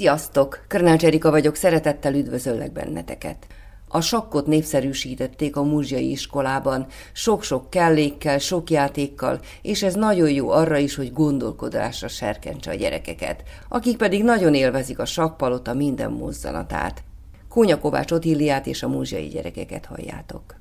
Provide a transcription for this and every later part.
Sziasztok! Körnács Erika vagyok, szeretettel üdvözöllek benneteket. A sakkot népszerűsítették a múzsiai iskolában, sok-sok kellékkel, sok játékkal, és ez nagyon jó arra is, hogy gondolkodásra serkentse a gyerekeket, akik pedig nagyon élvezik a sakkpalota minden mozzanatát. Kónya Kovács Otilliát és a múzsiai gyerekeket halljátok.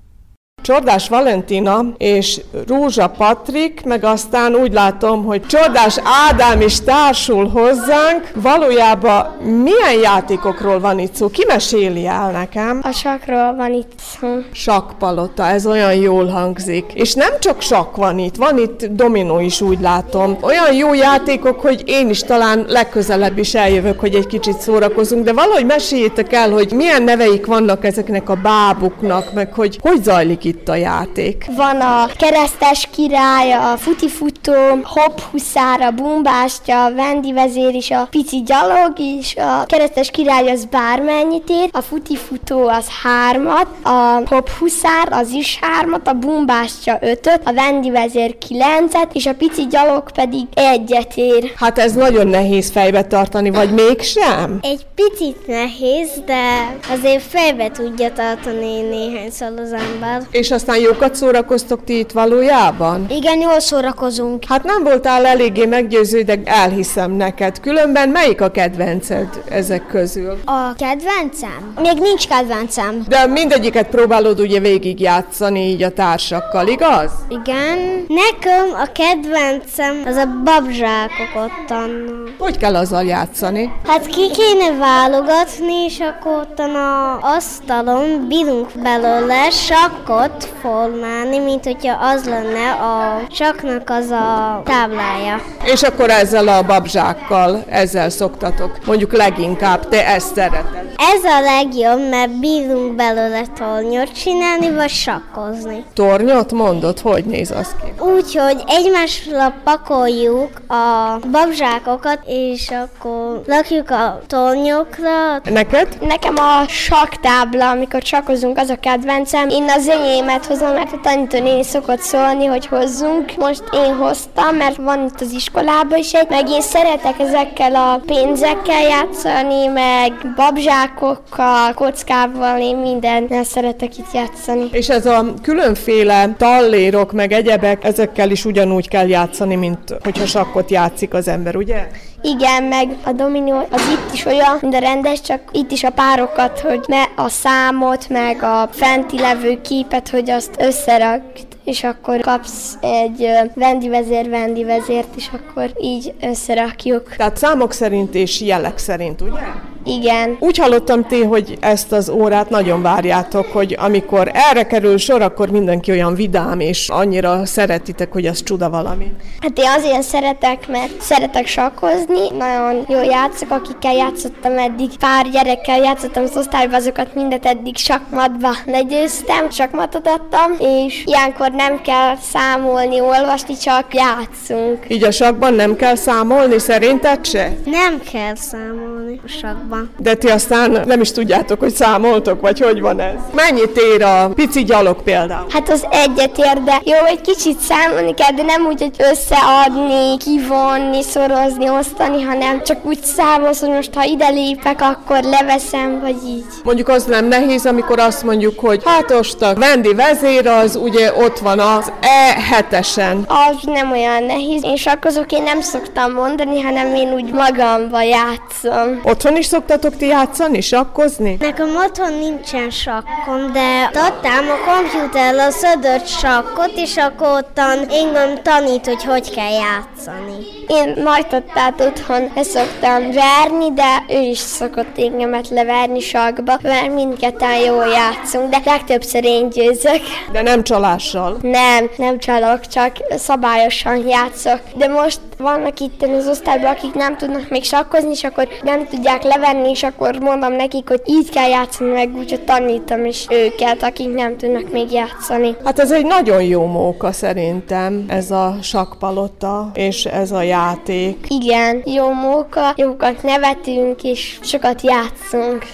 Csordás Valentina és Rózsa Patrik, meg aztán úgy látom, hogy Csordás Ádám is társul hozzánk. Valójában milyen játékokról van itt szó? Ki meséli el nekem? A sakról van itt szó. Sakkpalota, ez olyan jól hangzik. És nem csak sakk van itt, van itt dominó is úgy látom. Olyan jó játékok, hogy én is talán legközelebb is eljövök, hogy egy kicsit szórakozunk, de valahogy meséljétek el, hogy milyen neveik vannak ezeknek a bábuknak, meg hogy hogy zajlik itt a játék. Van a keresztes király, a futifutó, hop huszár, a bumbástya, a vendi vezér is, a pici gyalog is, a keresztes király az bármennyit ér, a futifutó az hármat, a hop huszár az is hármat, a bumbástya ötöt, a vendi vezér kilencet, és a pici gyalog pedig egyet ér. Hát ez nagyon nehéz fejbe tartani, vagy mégsem? Egy picit nehéz, de azért fejbe tudja tartani néhányszor az ember. És aztán jókat szórakoztok ti itt valójában? Igen, jól szórakozunk. Hát nem voltál eléggé meggyőző, de elhiszem neked. Különben melyik a kedvenced ezek közül? A kedvencem? Még nincs kedvencem. De mindegyiket próbálod ugye végigjátszani így a társakkal, igaz? Igen. Nekem a kedvencem az a babzsákok ottan. Hogy kell azzal játszani? Hát ki kéne válogatni, és akkor ottan a asztalon bírunk belőle sakkot formálni, mint hogyha az lenne a saknak az a táblája. És akkor ezzel a babzsákkal, ezzel szoktatok. Mondjuk leginkább, te ezt szereted. Ez a legjobb, mert bírunk belőle tornyot csinálni, vagy sakkozni. Tornyot mondod? Hogy néz az ki? Úgyhogy egymásra pakoljuk a babzsákokat, és akkor lakjuk a tornyokra. Neked? Nekem a saktábla, amikor sakozunk, az a kedvencem. Én az enyémet hozom, mert a tanítónéni szokott szólni, hogy hozzunk. Most én hoztam, mert van itt az iskolában is egy, meg én szeretek ezekkel a pénzekkel játszani, meg babzsákokkal, kockával, én mindennel szeretek itt játszani. És ez a különféle tallérok, meg egyebek, ezekkel is ugyanúgy kell játszani, mint hogyha sakkot játszik az ember, ugye? Igen, meg a dominó az itt is olyan, mint a rendes, csak itt is a párokat, hogy ne a számot, meg a fenti levő képet, hogy azt összerakt és akkor kapsz egy vendi vezér, vendi vezért, és akkor így összerakjuk. Tehát számok szerint és jelek szerint, ugye? Igen. Úgy hallottam ti, hogy ezt az órát nagyon várjátok, hogy amikor erre kerül sor, akkor mindenki olyan vidám, és annyira szeretitek, hogy az csuda valami. Hát én azért szeretek, mert szeretek sakkozni, nagyon jól játszok, akikkel játszottam eddig. Pár gyerekkel játszottam az osztályban, azokat mindet eddig sakmatba legyőztem, sakmatot adtam, és ilyenkor nem kell számolni, olvasni, csak játszunk. Így a sakban nem kell számolni, szerinted se? Nem kell számolni a sakban. De ti aztán nem is tudjátok, hogy számoltok, vagy hogy van ez? Mennyit ér a pici gyalog például? Hát az egyet ér, de jó, egy kicsit számolni kell, de nem úgy, hogy összeadni, kivonni, szorozni, osztani, hanem csak úgy számolsz, hogy most ha ide lépek, akkor leveszem, vagy így. Mondjuk az nem nehéz, amikor azt mondjuk, hogy hát ostak, Vendi vezér az, ugye ott van az E7-esen. Az nem olyan nehéz. Én sakkozok, én nem szoktam mondani, hanem én úgy magamba játszom. Otthon is szoktatok ti játszani, sakkozni? Nekem otthon nincsen sakkom, de adtam a kompjúterre a szödött sakkot, és akkor ottan engem tanít, hogy hogy kell játszani. Én nagytatát otthon szoktam verni, de ő is szokott engemet leverni sakba, mert mindketten jól játszunk, de legtöbbször én győzök. De nem csalással. Nem, nem csalok, csak szabályosan játszok. De most vannak itt az osztályban, akik nem tudnak még sakkozni, és akkor nem tudják leverni, venni, és akkor mondom nekik, hogy így kell játszani, meg úgyhogy tanítom is őket, akik nem tudnak még játszani. Hát ez egy nagyon jó móka szerintem, ez a sakpalota és ez a játék. Igen, jó móka, jókat nevetünk, és sokat játszunk.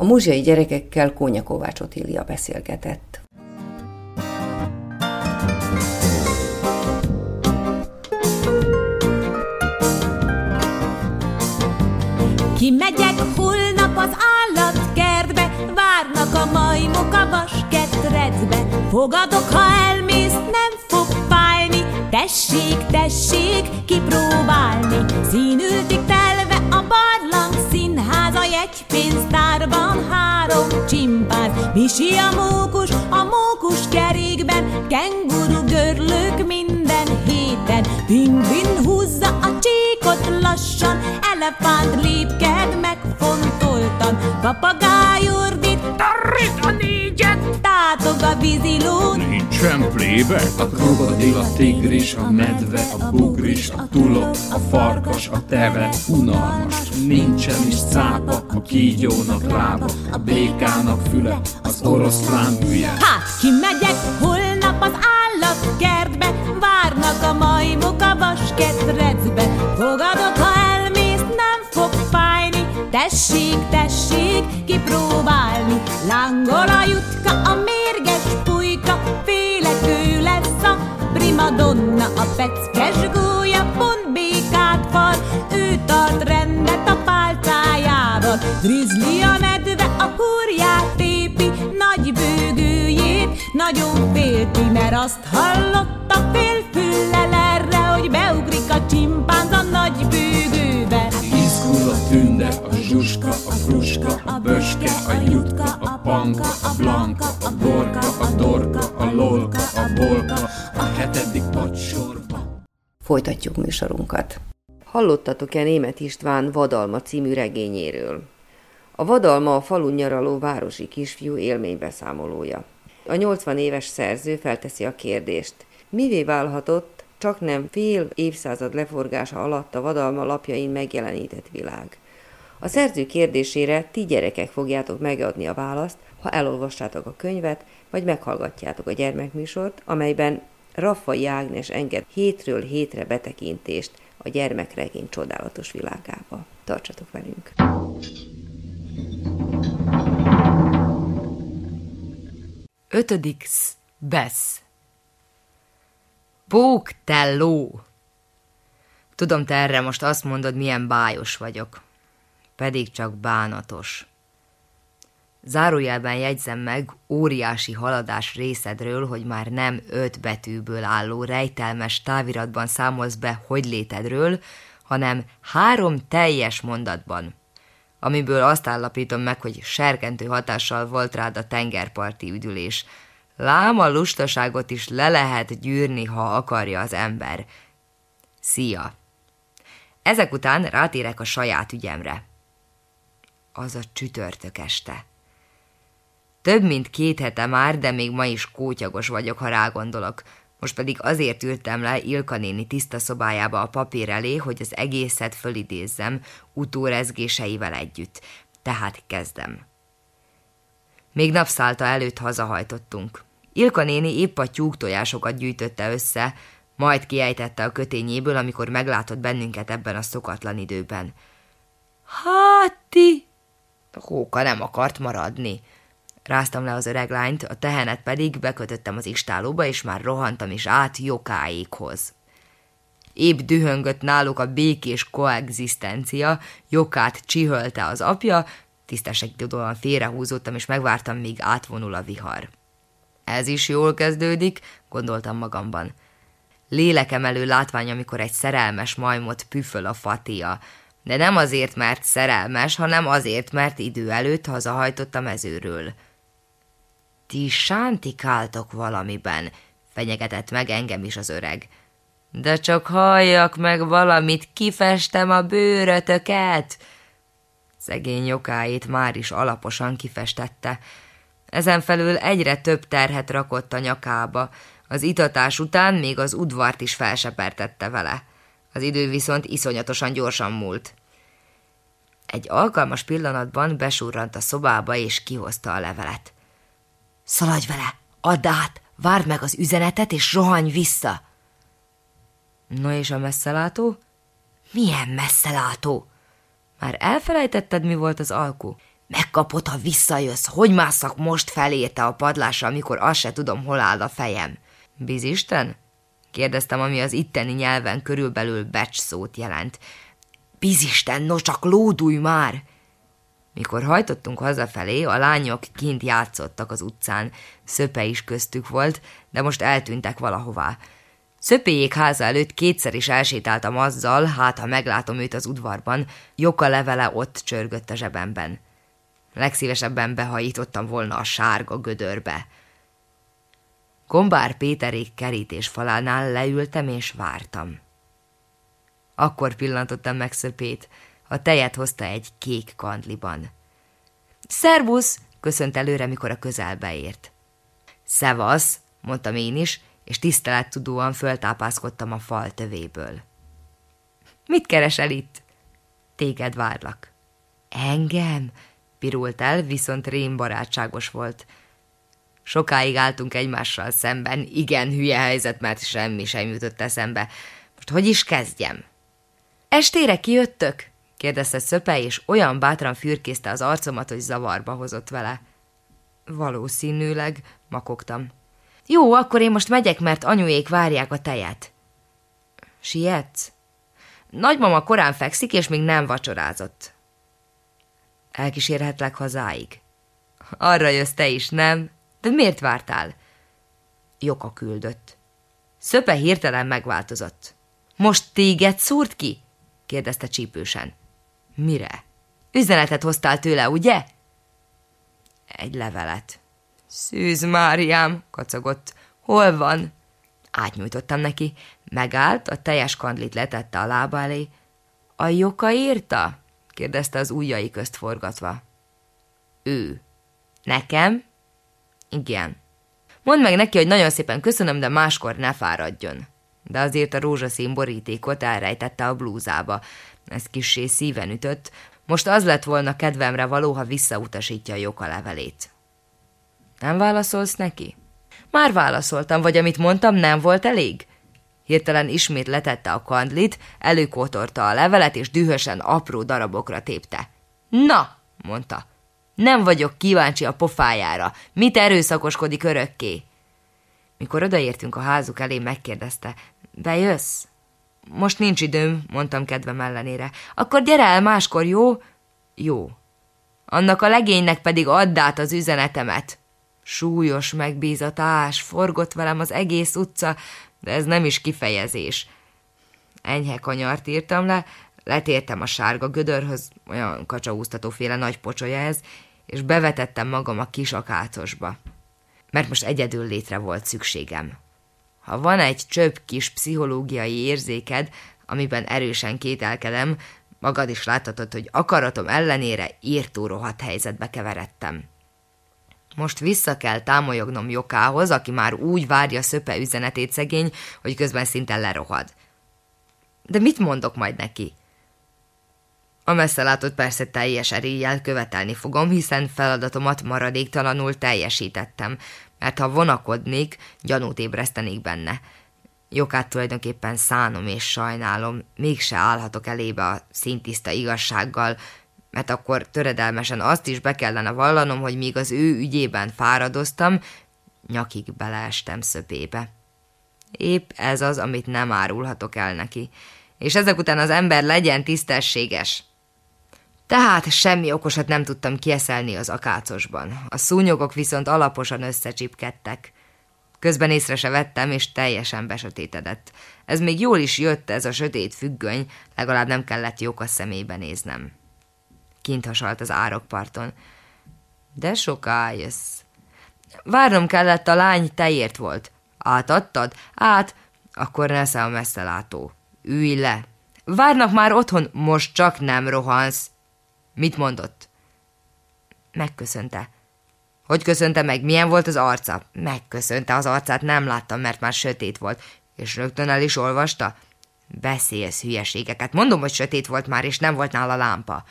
A muzsiai gyerekekkel Kónya Kovács Otília beszélgetett. Kimegyek holnap az állatkertbe, várnak a majmok a vasketrecbe. Fogadok, ha elmész, nem fog fájni, tessék, tessék kipróbálni. Színültig telve a barlang színház, a jegypénztárban három csimpáz. Misi a mókus, a mókus kerékben, kenguru görlők minden héten. Pingvin húzza a csíkot lassan, elefánt lépked megfontoltan. Papagáj tátog a vízilón. Nincsen plébe? A krokodil, a tigris, a medve, a bugris, a tulok, a farkas, a teve, unalmas. Nincsen is cápa, a kígyónak lába, a békának füle, az oroszlán hülye. Hát, kimegyek holnap az állatkertbe, várnak a majmok a vasketrecbe. Fogadok, ha elmész, nem fog fájni, tessék, tessék kipróbálni. Peckes gólya, pont békát fal, ő tart rendet a pálcájával. Grizzly a nedve, a kurját tépi, nagy bőgőjét, nagyon félti, mert azt hallotta félfüllel erre, hogy beugrik a csimpánz a nagy bőgőbe. Izgul a tünde, a zsuska, a fruska, a böske, a jutka, a panka, Folytatjuk műsorunkat. Hallottatok-e Német István Vadalma című regényéről? A Vadalma a falun nyaraló városi kisfiú élménybeszámolója. A 80 éves szerző felteszi a kérdést, mivé válhatott csak nem fél évszázad leforgása alatt a Vadalma lapjain megjelenített világ. A szerző kérdésére ti gyerekek fogjátok megadni a választ, ha elolvassátok a könyvet, vagy meghallgatjátok a gyermekműsort, amelyben Raffai Ágnes enged hétről hétre betekintést a gyermekregény csodálatos világába. Tartsatok velünk! Ötödik sz, besz. Pók, te ló! Tudom, te erre most azt mondod, milyen bájos vagyok. Pedig csak bánatos. Zárójelben jegyzem meg óriási haladás részedről, hogy már nem öt betűből álló rejtelmes táviratban számolsz be hogy létedről, hanem három teljes mondatban, amiből azt állapítom meg, hogy serkentő hatással volt rád a tengerparti üdülés. Lám a lustaságot is le lehet gyűrni, ha akarja az ember. Szia! Ezek után rátérek a saját ügyemre. Az a csütörtök este. Több mint két hete már, de még ma is kótyagos vagyok, ha rágondolok. Most pedig azért ültem le Ilka néni tiszta szobájába a papír elé, hogy az egészet fölidézzem utórezgéseivel együtt. Tehát kezdem. Még napszálta előtt hazahajtottunk. Ilka néni épp a tyúk tojásokat gyűjtötte össze, majd kiejtette a kötényéből, amikor meglátott bennünket ebben a szokatlan időben. Háti! Hóka nem akart maradni. Ráztam le az öreg lányt, a tehenet pedig bekötöttem az istálóba, és már rohantam is át jokáékhoz. Épp dühöngött náluk a békés koexisztencia, jokát csihölte az apja, tisztességtudóan félrehúzottam, és megvártam, míg átvonul a vihar. Ez is jól kezdődik, gondoltam magamban. Lélekemelő látvány, amikor egy szerelmes majmot püföl a fatia, de nem azért, mert szerelmes, hanem azért, mert idő előtt hazahajtott a mezőről. Ti sántikáltok valamiben, fenyegetett meg engem is az öreg. De csak halljak meg valamit, kifestem a bőrötöket. Szegény jokáit már is alaposan kifestette. Ezen felül egyre több terhet rakott a nyakába, az itatás után még az udvart is felsepertette vele. Az idő viszont iszonyatosan gyorsan múlt. Egy alkalmas pillanatban besurrant a szobába, és kihozta a levelet. Szaladj vele, add át, várd meg az üzenetet, és rohanj vissza! No és a messzelátó? Milyen messzelátó? Már elfelejtetted, mi volt az alkú? Megkapod, ha visszajössz. Hogy másszak most felérte a padlásra, amikor azt se tudom, hol áll a fejem? Bizisten? Kérdeztem, ami az itteni nyelven körülbelül becs szót jelent. Bizisten, no csak lódulj már! Mikor hajtottunk hazafelé, a lányok kint játszottak az utcán. Szöpe is köztük volt, de most eltűntek valahová. Szöpéjék háza előtt kétszer is elsétáltam azzal, hát ha meglátom őt az udvarban, Joka levele ott csörgött a zsebemben. Legszívesebben behajítottam volna a sárga gödörbe. Gombár Péterék kerítés falánál leültem és vártam. Akkor pillantottam meg szöpét, a tejet hozta egy kék kandliban. Szervusz! köszönt előre, mikor a közelbe ért. Szevasz, mondtam én is, és tisztelettudóan föltápászkodtam a fal tövéből. Mit keresel itt? Téged várlak. Engem? Pirult el, viszont rém barátságos volt. Sokáig álltunk egymással szemben, igen hülye helyzet, mert semmi sem jutott eszembe. Most hogy is kezdjem? Estére kijöttök? Kérdezte Szöpe, és olyan bátran fürkészte az arcomat, hogy zavarba hozott vele. Valószínűleg, makogtam. Jó, akkor én most megyek, mert anyuék várják a tejet. Sietsz? Nagymama korán fekszik, és még nem vacsorázott. Elkísérhetlek hazáig? Arra jössz te is, nem? De miért vártál? Joka küldött. Szöpe hirtelen megváltozott. Most téged szúrt ki? kérdezte csípősen. Mire? Üzenetet hoztál tőle, ugye? Egy levelet. Szűz Máriám, kacagott. Hol van? Átnyújtottam neki. Megállt, a teljes kandlit letette a lába elé. A Joka írta? kérdezte az ujjai közt forgatva. Ő. Nekem? Igen. Mondd meg neki, hogy nagyon szépen köszönöm, de máskor ne fáradjon. De azért a rózsaszín borítékot elrejtette a blúzába. Ez kissé szíven ütött. Most az lett volna kedvemre való, ha visszautasítja a Joka levelét. Nem válaszolsz neki? Már válaszoltam, vagy amit mondtam, nem volt elég? Hirtelen ismét letette a kandlit, előkotorta a levelet, és dühösen apró darabokra tépte. Na, mondta, nem vagyok kíváncsi a pofájára. Mit erőszakoskodik örökké? Mikor odaértünk a házuk elé, megkérdezte, bejössz? Most nincs időm, mondtam kedvem ellenére. Akkor gyere el máskor, jó? Jó. Annak a legénynek pedig add át az üzenetemet. Súlyos megbízatás, forgott velem az egész utca, de ez nem is kifejezés. Enyhe kanyart írtam le, letértem a sárga gödörhöz, olyan kacsaúztatóféle nagy pocsolya ez, és bevetettem magam a kis akácosba. Mert most egyedül létre volt szükségem. Ha van egy csöpp kis pszichológiai érzéked, amiben erősen kételkedem, magad is láthatod, hogy akaratom ellenére írtó rohadt helyzetbe keveredtem. Most vissza kell támolyognom Jokához, aki már úgy várja szöpe üzenetét szegény, hogy közben szinte lerohad. De mit mondok majd neki? A messzelátot persze teljes eréllyel követelni fogom, hiszen feladatomat maradéktalanul teljesítettem, mert ha vonakodnék, gyanút ébresztenék benne. Jokát tulajdonképpen szánom és sajnálom, mégse állhatok elébe a szintiszta igazsággal, mert akkor töredelmesen azt is be kellene vallanom, hogy míg az ő ügyében fáradoztam, nyakig beleestem szöpébe. Épp ez az, amit nem árulhatok el neki, és ezek után az ember legyen tisztességes. Tehát semmi okosat nem tudtam kieszelni az akácosban. A szúnyogok viszont alaposan összecsipkedtek. Közben észre se vettem, és teljesen besötétedett. Ez még jól is jött, ez a sötét függöny, legalább nem kellett jók a szemébe néznem. Kint hasalt az árokparton. De soká jössz. Várnom kellett, a lány teért volt. Átadtad? Át, akkor nesze a messzelátó. Ülj le. Várnak már otthon, most csak nem rohansz. Mit mondott? Megköszönte. Hogy köszönte meg? Milyen volt az arca? Megköszönte az arcát, nem láttam, mert már sötét volt. És rögtön el is olvasta? Beszélsz hülyeségeket. Mondom, hogy sötét volt már, és nem volt nála lámpa.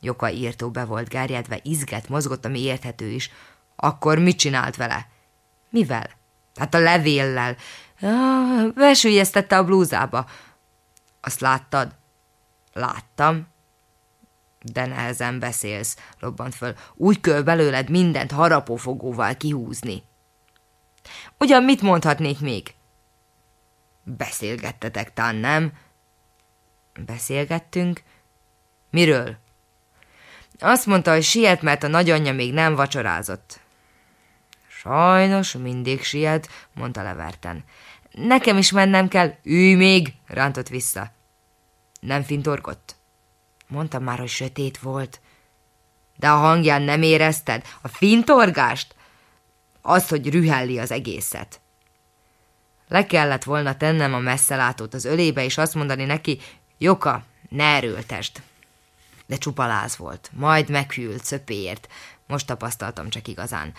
Joka írtó be volt gárjádva, izget, mozgott, ami érthető is. Akkor mit csinált vele? Mivel? Hát a levéllel. Ah, a blúzába. Azt láttad? Láttam. De nehezen beszélsz, robbant föl. Úgy kell belőled mindent harapófogóval kihúzni. Ugyan mit mondhatnék még? Beszélgettetek, tán nem? Beszélgettünk? Miről? Azt mondta, hogy siet, mert a nagyanyja még nem vacsorázott. Sajnos mindig siet, mondta Leverten. Nekem is mennem kell, ülj még, rántott vissza. Nem fintorgott? Mondtam már, hogy sötét volt. De a hangján nem érezted? A fintorgást? Azt, hogy rühelli az egészet. Le kellett volna tennem a messzelátót az ölébe, és azt mondani neki, Joka, ne erőltesd. De csupa láz volt, majd meghűlt szöpéért. Most tapasztaltam csak igazán.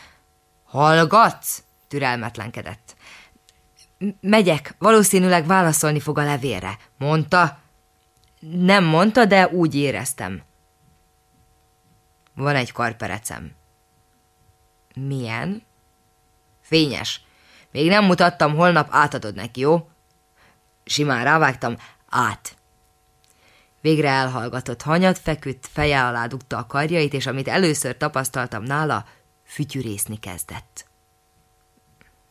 Hallgatsz? Türelmetlenkedett. Megyek, valószínűleg válaszolni fog a levélre. Mondta? Nem mondta, de úgy éreztem. Van egy karperecem. Milyen? Fényes. Még nem mutattam, holnap átadod neki, jó? Simán rávágtam, át. Végre elhallgatott hanyat, feküdt, feje alá dugta a karjait, és amit először tapasztaltam nála, fütyűrészni kezdett.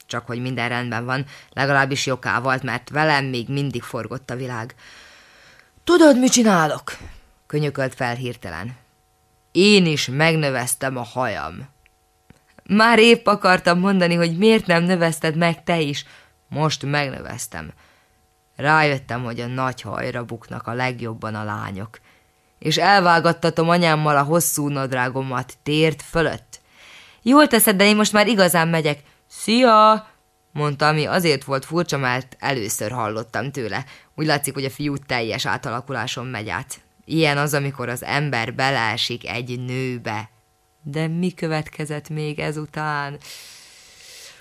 Csak hogy minden rendben van, legalábbis joká volt, mert velem még mindig forgott a világ. Tudod, mit csinálok? Könyökölt fel hirtelen. Én is megnöveztem a hajam. Már épp akartam mondani, hogy miért nem növeszted meg te is. Most megnöveztem. Rájöttem, hogy a nagy hajra buknak a legjobban a lányok. És elvágattatom anyámmal a hosszú nadrágomat tért fölött. Jól teszed, de én most már igazán megyek. Szia! mondta, ami azért volt furcsa, mert először hallottam tőle. Úgy látszik, hogy a fiú teljes átalakuláson megy át. Ilyen az, amikor az ember beleesik egy nőbe. De mi következett még ezután?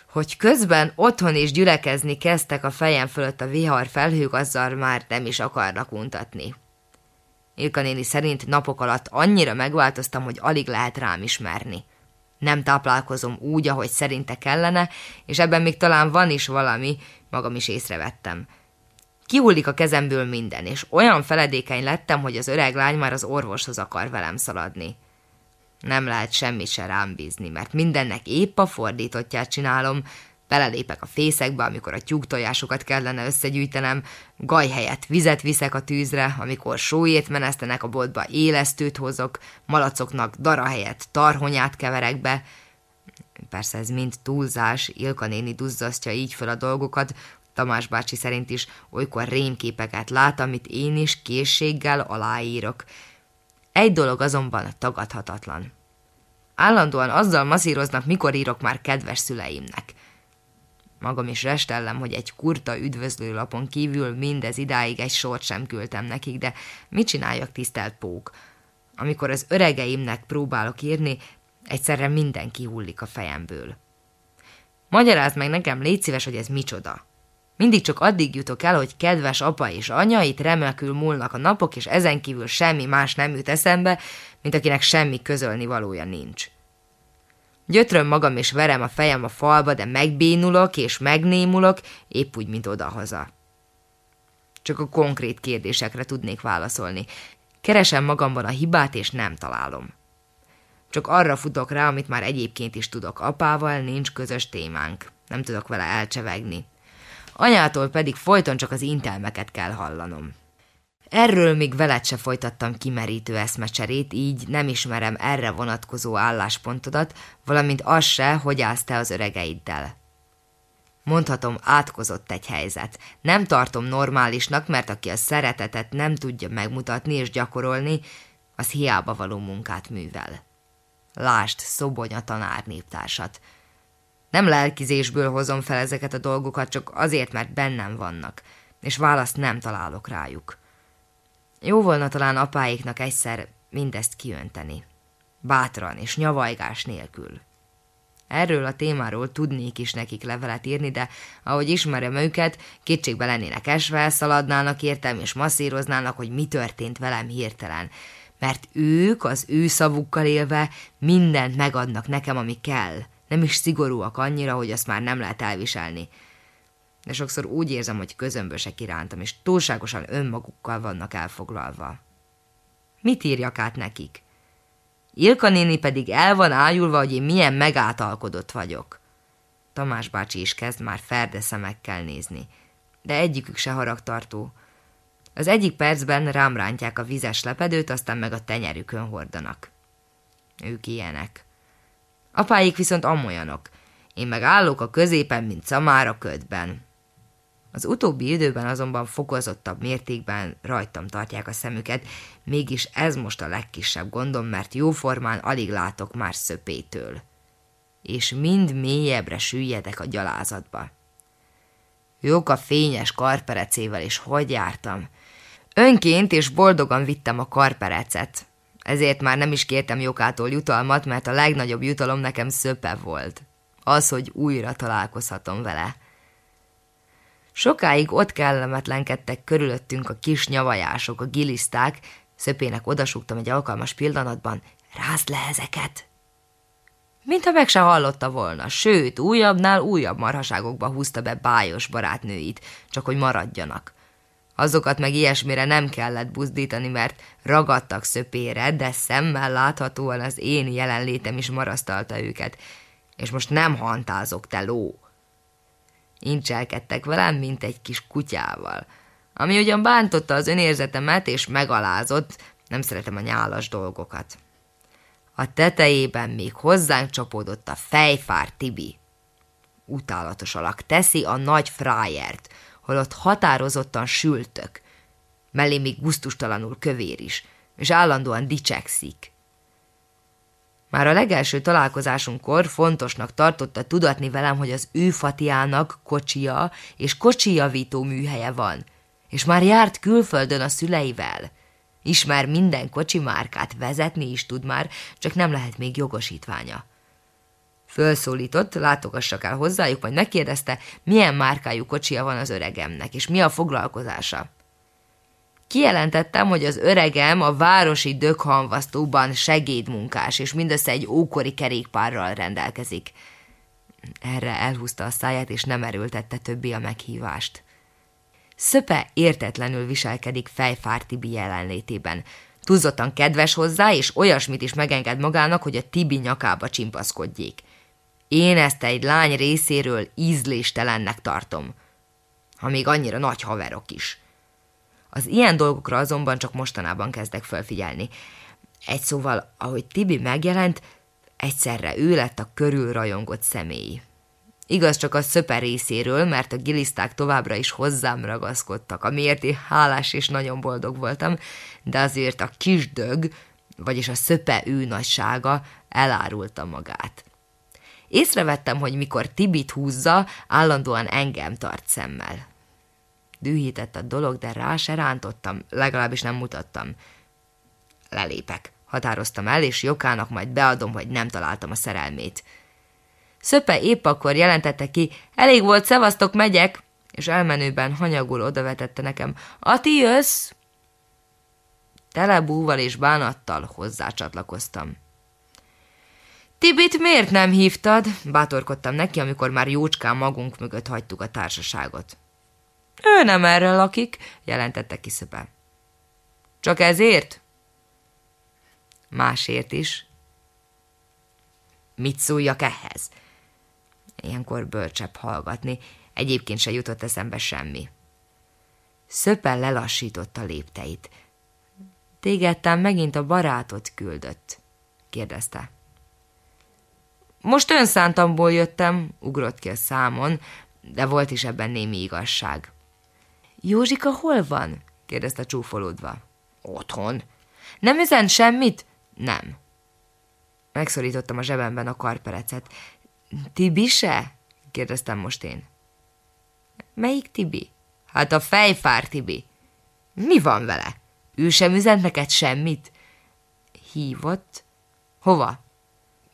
Hogy közben otthon is gyülekezni kezdtek a fejem fölött a vihar felhők, azzal már nem is akarnak untatni. Ilka néni szerint napok alatt annyira megváltoztam, hogy alig lehet rám ismerni. Nem táplálkozom úgy, ahogy szerinte kellene, és ebben még talán van is valami, magam is észrevettem. Kihullik a kezemből minden, és olyan feledékeny lettem, hogy az öreg lány már az orvoshoz akar velem szaladni. Nem lehet semmit se rám bízni, mert mindennek épp a fordítottját csinálom, belelépek a fészekbe, amikor a tyúktojásokat kellene összegyűjtenem, gaj helyett vizet viszek a tűzre, amikor sójét menesztenek a boltba, élesztőt hozok, malacoknak dara helyett tarhonyát keverek be. Persze ez mind túlzás, Ilka néni duzzasztja így fel a dolgokat, Tamás bácsi szerint is olykor rémképeket lát, amit én is készséggel aláírok. Egy dolog azonban tagadhatatlan. Állandóan azzal masszíroznak, mikor írok már kedves szüleimnek. Magam is restellem, hogy egy kurta üdvözlőlapon kívül mindez idáig egy sort sem küldtem nekik, de mit csináljak, tisztelt pók? Amikor az öregeimnek próbálok írni, egyszerre minden kihullik a fejemből. Magyarázd meg nekem, légy szíves, hogy ez micsoda. Mindig csak addig jutok el, hogy kedves apa és anya, itt remekül múlnak a napok, és ezen kívül semmi más nem jut eszembe, mint akinek semmi közölni valója nincs. Gyötröm magam és verem a fejem a falba, de megbénulok és megnémulok, épp úgy, mint odahaza. Csak a konkrét kérdésekre tudnék válaszolni. Keresem magamban a hibát, és nem találom. Csak arra futok rá, amit már egyébként is tudok. Apával nincs közös témánk. Nem tudok vele elcsevegni. Anyától pedig folyton csak az intelmeket kell hallanom. Erről még veled se folytattam kimerítő eszmecserét, így nem ismerem erre vonatkozó álláspontodat, valamint az se, hogy állsz te az öregeiddel. Mondhatom, átkozott egy helyzet. Nem tartom normálisnak, mert aki a szeretetet nem tudja megmutatni és gyakorolni, az hiába való munkát művel. Lást Szobonya tanár néptársat. Nem lelkizésből hozom fel ezeket a dolgokat, csak azért, mert bennem vannak, és választ nem találok rájuk. Jó volna talán apáiknak egyszer mindezt kiönteni. Bátran és nyavajgás nélkül. Erről a témáról tudnék is nekik levelet írni, de ahogy ismerem őket, kétségbe lennének esve, szaladnának értem és masszíroznának, hogy mi történt velem hirtelen. Mert ők az ő szavukkal élve mindent megadnak nekem, ami kell. Nem is szigorúak annyira, hogy azt már nem lehet elviselni. De sokszor úgy érzem, hogy közömbösek irántam, és túlságosan önmagukkal vannak elfoglalva. Mit írjak át nekik? Ilka néni pedig el van ájulva, hogy én milyen megátalkodott vagyok. Tamás bácsi is kezd már ferde szemekkel nézni, de egyikük se haragtartó. Az egyik percben rám rántják a vizes lepedőt, aztán meg a tenyerükön hordanak. Ők ilyenek. Apáik viszont amolyanok. Én meg állok a középen, mint szamár ködben. Az utóbbi időben azonban fokozottabb mértékben rajtam tartják a szemüket, mégis ez most a legkisebb gondom, mert jóformán alig látok már szöpétől. És mind mélyebbre süllyedek a gyalázatba. Jók a fényes karperecével, és hogy jártam? Önként és boldogan vittem a karperecet. Ezért már nem is kértem Jokától jutalmat, mert a legnagyobb jutalom nekem szöpe volt. Az, hogy újra találkozhatom vele. Sokáig ott kellemetlenkedtek körülöttünk a kis nyavajások, a giliszták, szöpének odasúgtam egy alkalmas pillanatban, rázd le ezeket! Mintha meg se hallotta volna, sőt, újabbnál újabb marhaságokba húzta be bájos barátnőit, csak hogy maradjanak. Azokat meg ilyesmire nem kellett buzdítani, mert ragadtak szöpére, de szemmel láthatóan az én jelenlétem is marasztalta őket. És most nem hantázok, te ló! Incselkedtek velem, mint egy kis kutyával. Ami ugyan bántotta az önérzetemet és megalázott, nem szeretem a nyálas dolgokat. A tetejében még hozzánk csapódott a fejfár Tibi. Utálatos alak teszi a nagy frájert, holott határozottan sültök. Mellé még gusztustalanul kövér is, és állandóan dicsekszik. Már a legelső találkozásunkkor fontosnak tartotta tudatni velem, hogy az ő Fatiának kocsia és kocsijavító műhelye van, és már járt külföldön a szüleivel. Ismer minden kocsi márkát, vezetni is tud már, csak nem lehet még jogosítványa. Fölszólított, látogassak el hozzájuk, majd megkérdezte, milyen márkájú kocsia van az öregemnek, és mi a foglalkozása. Kijelentettem, hogy az öregem a városi döghanvasztóban segédmunkás, és mindössze egy ókori kerékpárral rendelkezik. Erre elhúzta a száját, és nem erőltette többi a meghívást. Szöpe értetlenül viselkedik fejfár Tibi jelenlétében. Túlzottan kedves hozzá, és olyasmit is megenged magának, hogy a Tibi nyakába csimpaszkodjék. Én ezt egy lány részéről ízléstelennek tartom, ha még annyira nagy haverok is. Az ilyen dolgokra azonban csak mostanában kezdek felfigyelni. Egy szóval, ahogy Tibi megjelent, egyszerre ő lett a körülrajongott személy. Igaz csak a szöper részéről, mert a giliszták továbbra is hozzám ragaszkodtak, amiért én hálás és nagyon boldog voltam, de azért a kis dög, vagyis a szöpe ő nagysága elárulta magát. Észrevettem, hogy mikor Tibit húzza, állandóan engem tart szemmel. Dühített a dolog, de rá se rántottam, legalábbis nem mutattam. Lelépek, határoztam el, és Jokának majd beadom, hogy nem találtam a szerelmét. Szöpe épp akkor jelentette ki, elég volt, szevasztok, megyek, és elmenőben hanyagul odavetette nekem, Ati, jössz? Telebúval és bánattal hozzácsatlakoztam. Tibit miért nem hívtad? Bátorkodtam neki, amikor már jócskán magunk mögött hagytuk a társaságot. Ő nem erre lakik, jelentette kiszöpe. Csak ezért? Másért is. Mit szóljak ehhez? Ilyenkor bölcsebb hallgatni, egyébként se jutott eszembe semmi. Szöpen lelassította lépteit. Tégedtán megint a barátot küldött, kérdezte. Most önszántamból jöttem, ugrott ki a számon, de volt is ebben némi igazság. Józsika hol van? kérdezte csúfolódva. Otthon. Nem üzen semmit? Nem. Megszorítottam a zsebemben a karperecet. Tibi se? kérdeztem most én. Melyik Tibi? Hát a fejfár Tibi. Mi van vele? Ő sem üzent neked semmit? Hívott? Hova?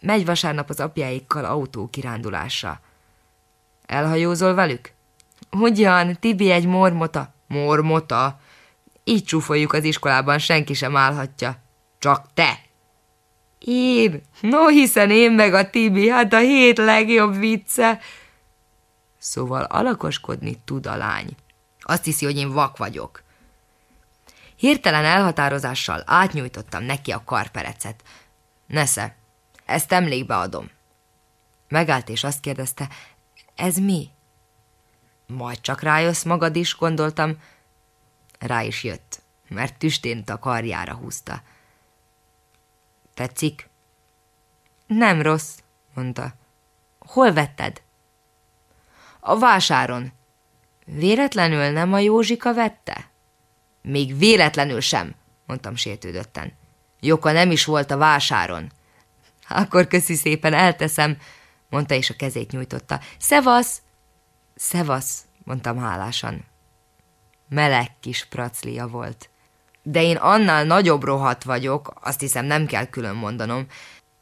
Megy vasárnap az apjáikkal autókirándulásra. Elhajózol velük? Ugyan, Tibi egy mormota. Mormota? Így csúfoljuk az iskolában, senki sem állhatja. Csak te. Én? No, hiszen én meg a Tibi, hát a hét legjobb vicce. Szóval alakoskodni tud a lány. Azt hiszi, hogy én vak vagyok. Hirtelen elhatározással átnyújtottam neki a karperecet. Nesze, ezt emlékbe adom. Megállt és azt kérdezte, ez mi? Majd csak rájössz magad is, gondoltam. Rá is jött, mert tüstént a karjára húzta. Tetszik? Nem rossz, mondta. Hol vetted? A vásáron. Véletlenül nem a Józsika vette? Még véletlenül sem, mondtam sértődötten. Joka nem is volt a vásáron. Akkor köszi szépen, elteszem, mondta és a kezét nyújtotta. Szevasz! Szevasz, mondtam hálásan. Meleg kis praclia volt. De én annál nagyobb rohat vagyok, azt hiszem nem kell külön mondanom,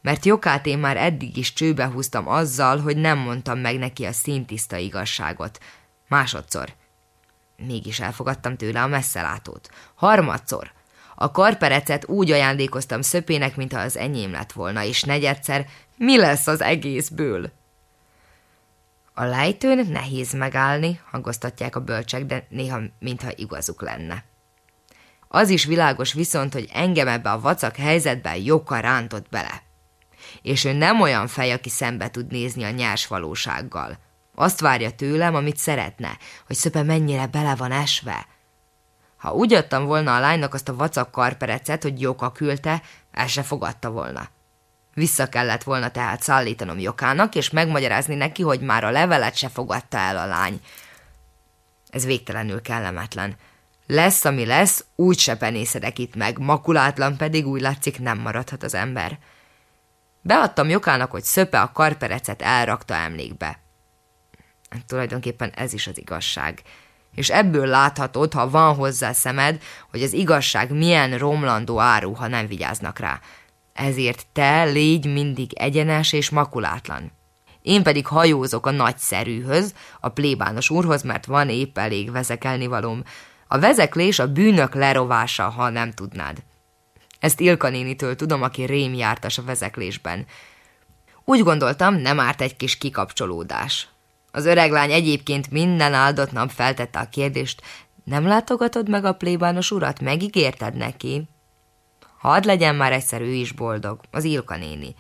mert Jokát én már eddig is csőbe húztam azzal, hogy nem mondtam meg neki a szintiszta igazságot. Másodszor. Mégis elfogadtam tőle a messzelátót. Harmadszor. A karperecet úgy ajándékoztam szöpének, mintha az enyém lett volna, és negyedszer, mi lesz az egészből? A lejtőn nehéz megállni, hangoztatják a bölcsek, de néha mintha igazuk lenne. Az is világos viszont, hogy engem ebbe a vacak helyzetben Joka rántott bele. És ő nem olyan fej, aki szembe tud nézni a nyers valósággal. Azt várja tőlem, amit szeretne, hogy szöpe mennyire bele van esve. Ha úgy adtam volna a lánynak azt a vacak karperecet, hogy Joka küldte, el se fogadta volna. Vissza kellett volna tehát szállítanom Jokának, és megmagyarázni neki, hogy már a levelet se fogadta el a lány. Ez végtelenül kellemetlen. Lesz, ami lesz, úgy se penészedek itt meg, makulátlan pedig úgy látszik nem maradhat az ember. Beadtam Jokának, hogy szöpe a karperecet elrakta emlékbe. Tulajdonképpen ez is az igazság. És ebből láthatod, ha van hozzá szemed, hogy az igazság milyen romlandó áru, ha nem vigyáznak rá. Ezért te légy mindig egyenes és makulátlan. Én pedig hajózok a nagyszerűhöz, a plébános úrhoz, mert van épp elég vezekelni. A vezeklés a bűnök lerovása, ha nem tudnád. Ezt Ilka nénitől tudom, aki rém jártas a vezeklésben. Úgy gondoltam, nem árt egy kis kikapcsolódás. Az öreg lány egyébként minden áldott nap feltette a kérdést, nem látogatod meg a plébános urat, megígérted neki? Hadd legyen már egyszer ő is boldog, az Ilka néni.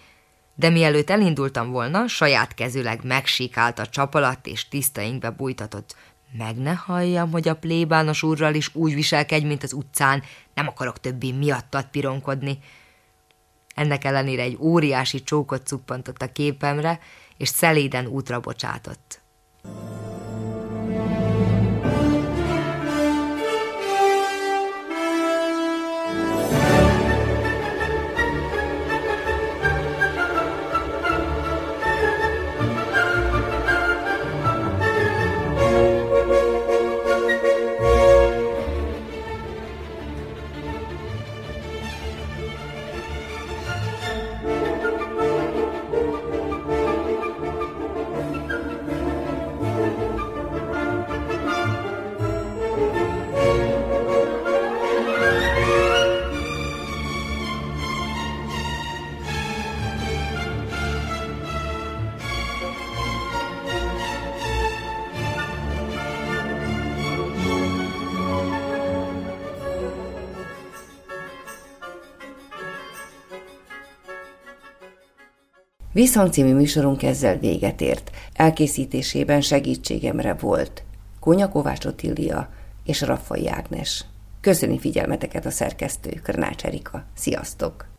De mielőtt elindultam volna, saját kezüleg megsikált a csap alatt és tiszta ingbe bújtatott. Meg ne halljam, hogy a plébános úrral is úgy viselkedj, mint az utcán, nem akarok többé miattad pironkodni. Ennek ellenére egy óriási csókot cuppantott a képemre, és szeléden útra bocsátott. Viszont című műsorunk ezzel véget ért. Elkészítésében segítségemre volt Kónya Kovács Otília és Raffai Ágnes. Köszöni figyelmeteket a szerkesztő, Körnács Erika. Sziasztok!